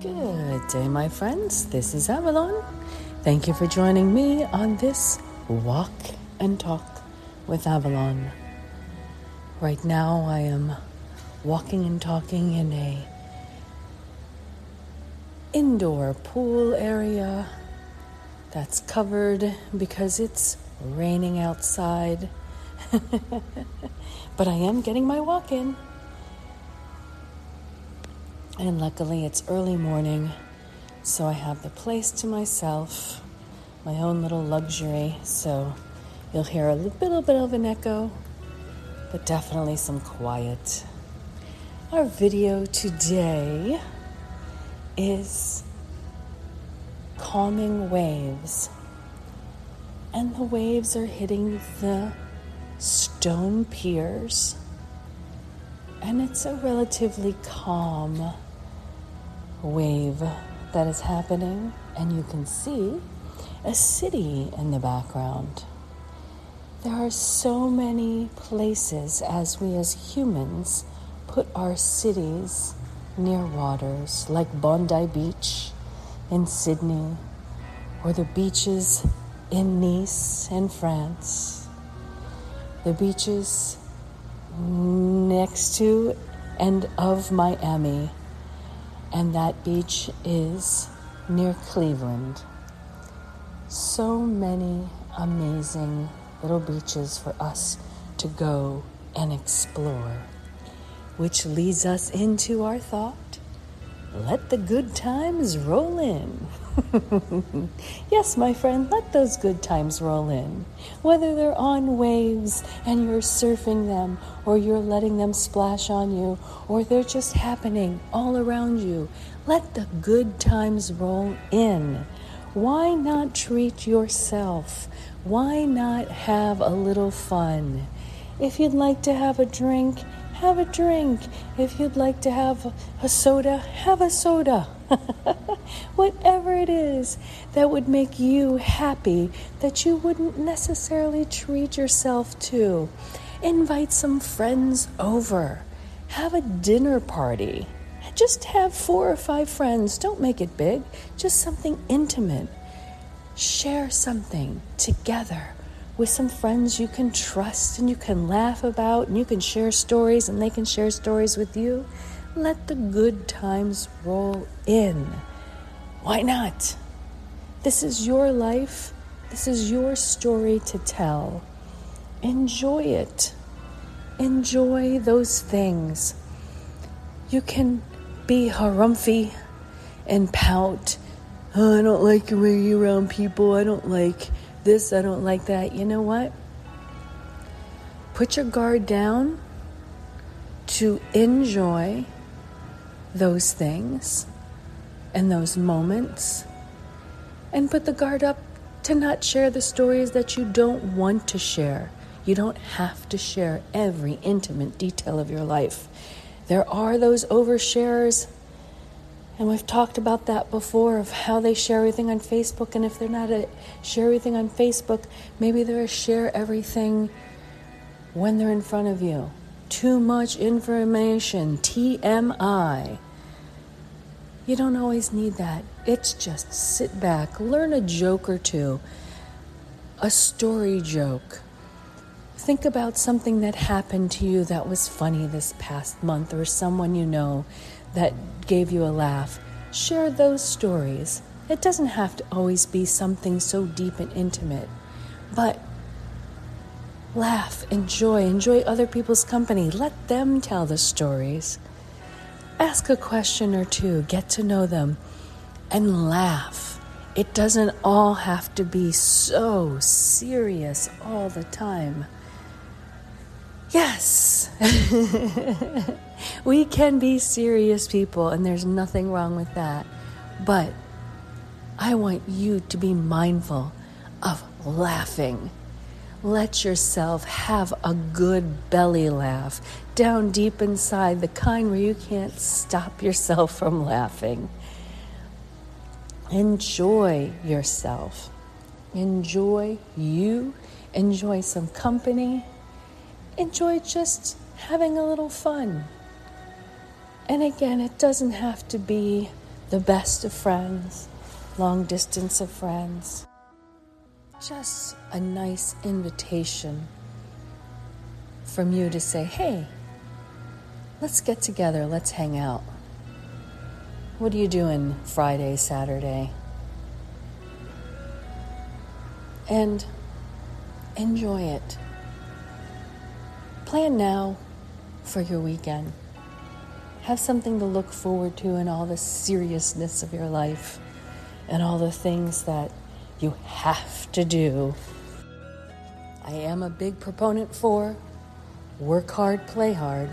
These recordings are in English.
Good day, my friends. This is Avalon. Thank you for joining me on this walk and talk with Avalon. Right now, I am walking and talking in a indoor pool area that's covered because it's raining outside. but I am getting my walk in. And luckily, it's early morning, so I have the place to myself, my own little luxury. So you'll hear a little bit of an echo, but definitely some quiet. Our video today is calming waves, and the waves are hitting the stone piers, and it's a relatively calm wave that is happening, and you can see a city in the background. There are so many places as we as humans put our cities near waters, like Bondi Beach in Sydney, or the beaches in Nice in France, the beaches next to and of Miami and that beach is near Cleveland. So many amazing little beaches for us to go and explore, which leads us into our thought let the good times roll in. yes, my friend, let those good times roll in. Whether they're on waves and you're surfing them, or you're letting them splash on you, or they're just happening all around you, let the good times roll in. Why not treat yourself? Why not have a little fun? If you'd like to have a drink, have a drink. If you'd like to have a soda, have a soda. Whatever it is that would make you happy that you wouldn't necessarily treat yourself to. Invite some friends over. Have a dinner party. Just have four or five friends. Don't make it big, just something intimate. Share something together with some friends you can trust and you can laugh about and you can share stories and they can share stories with you. Let the good times roll in. Why not? This is your life. This is your story to tell. Enjoy it. Enjoy those things. You can be harumphy and pout. Oh, I don't like being around people. I don't like this, I don't like that. You know what? Put your guard down to enjoy those things and those moments, and put the guard up to not share the stories that you don't want to share. You don't have to share every intimate detail of your life. There are those oversharers and we've talked about that before of how they share everything on Facebook. And if they're not a share everything on Facebook, maybe they're a share everything when they're in front of you. Too much information, TMI. You don't always need that. It's just sit back, learn a joke or two, a story joke. Think about something that happened to you that was funny this past month or someone you know that gave you a laugh. Share those stories. It doesn't have to always be something so deep and intimate, but laugh, enjoy, enjoy other people's company. Let them tell the stories. Ask a question or two, get to know them, and laugh. It doesn't all have to be so serious all the time. Yes. we can be serious people, and there's nothing wrong with that. But I want you to be mindful of laughing. Let yourself have a good belly laugh down deep inside, the kind where you can't stop yourself from laughing. Enjoy yourself. Enjoy you. Enjoy some company. Enjoy just having a little fun. And again, it doesn't have to be the best of friends, long distance of friends. Just a nice invitation from you to say, hey, let's get together, let's hang out. What are you doing Friday, Saturday? And enjoy it. Plan now for your weekend. Have something to look forward to in all the seriousness of your life and all the things that you have to do. I am a big proponent for work hard, play hard.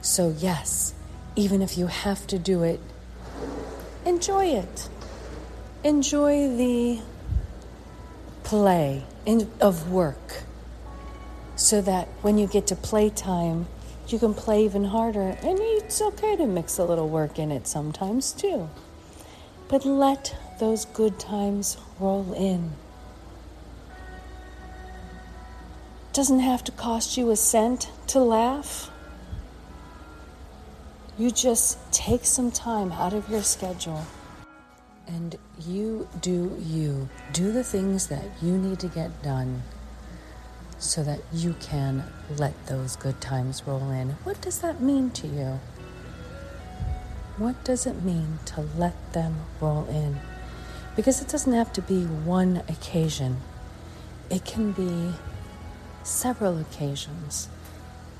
So, yes, even if you have to do it, enjoy it. Enjoy the play of work so that when you get to playtime, you can play even harder. And it's okay to mix a little work in it sometimes too. But let those good times roll in. Doesn't have to cost you a cent to laugh. You just take some time out of your schedule and you do you. Do the things that you need to get done so that you can let those good times roll in. What does that mean to you? What does it mean to let them roll in? Because it doesn't have to be one occasion, it can be several occasions.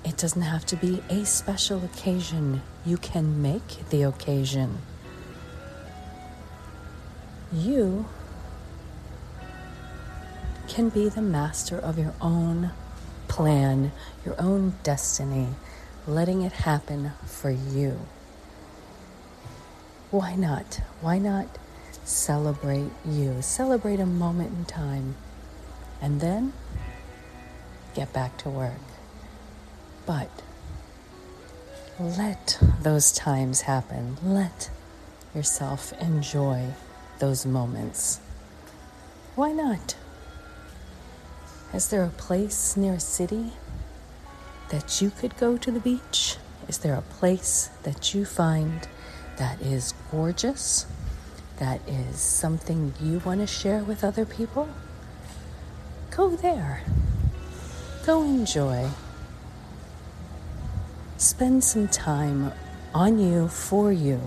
It doesn't have to be a special occasion. You can make the occasion. You can be the master of your own plan, your own destiny, letting it happen for you. Why not? Why not celebrate you? Celebrate a moment in time and then get back to work. But let those times happen. Let yourself enjoy those moments. Why not? Is there a place near a city that you could go to the beach? Is there a place that you find that is gorgeous, that is something you want to share with other people? Go there. Go enjoy. Spend some time on you, for you.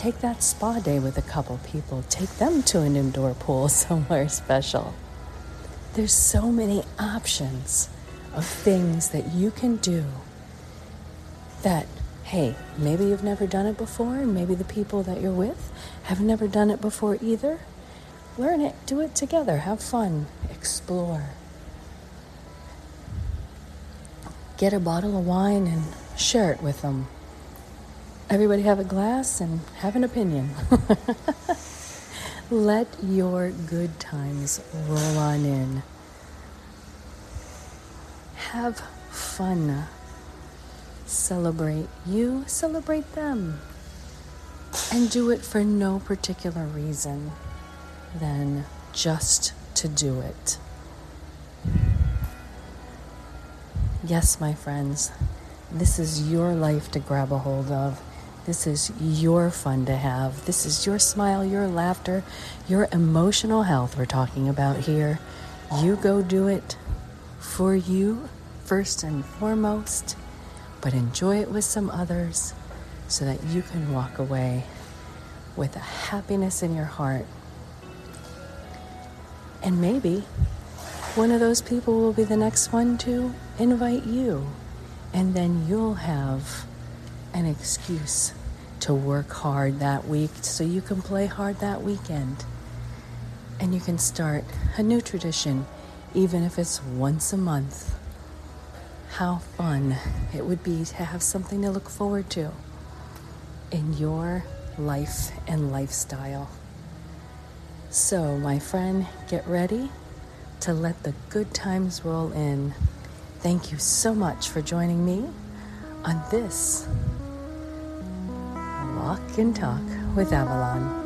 Take that spa day with a couple people. Take them to an indoor pool somewhere special. There's so many options of things that you can do that, hey, maybe you've never done it before, and maybe the people that you're with have never done it before either. Learn it, do it together, have fun, explore. Get a bottle of wine and share it with them everybody have a glass and have an opinion. Let your good times roll on in. Have fun. Celebrate you, celebrate them. And do it for no particular reason than just to do it. Yes, my friends, this is your life to grab a hold of. This is your fun to have. This is your smile, your laughter, your emotional health we're talking about here. You go do it for you first and foremost, but enjoy it with some others so that you can walk away with a happiness in your heart. And maybe one of those people will be the next one to invite you, and then you'll have an excuse to work hard that week so you can play hard that weekend. And you can start a new tradition, even if it's once a month. How fun it would be to have something to look forward to in your life and lifestyle. So, my friend, get ready to let the good times roll in. Thank you so much for joining me on this Walk and Talk with Avalon.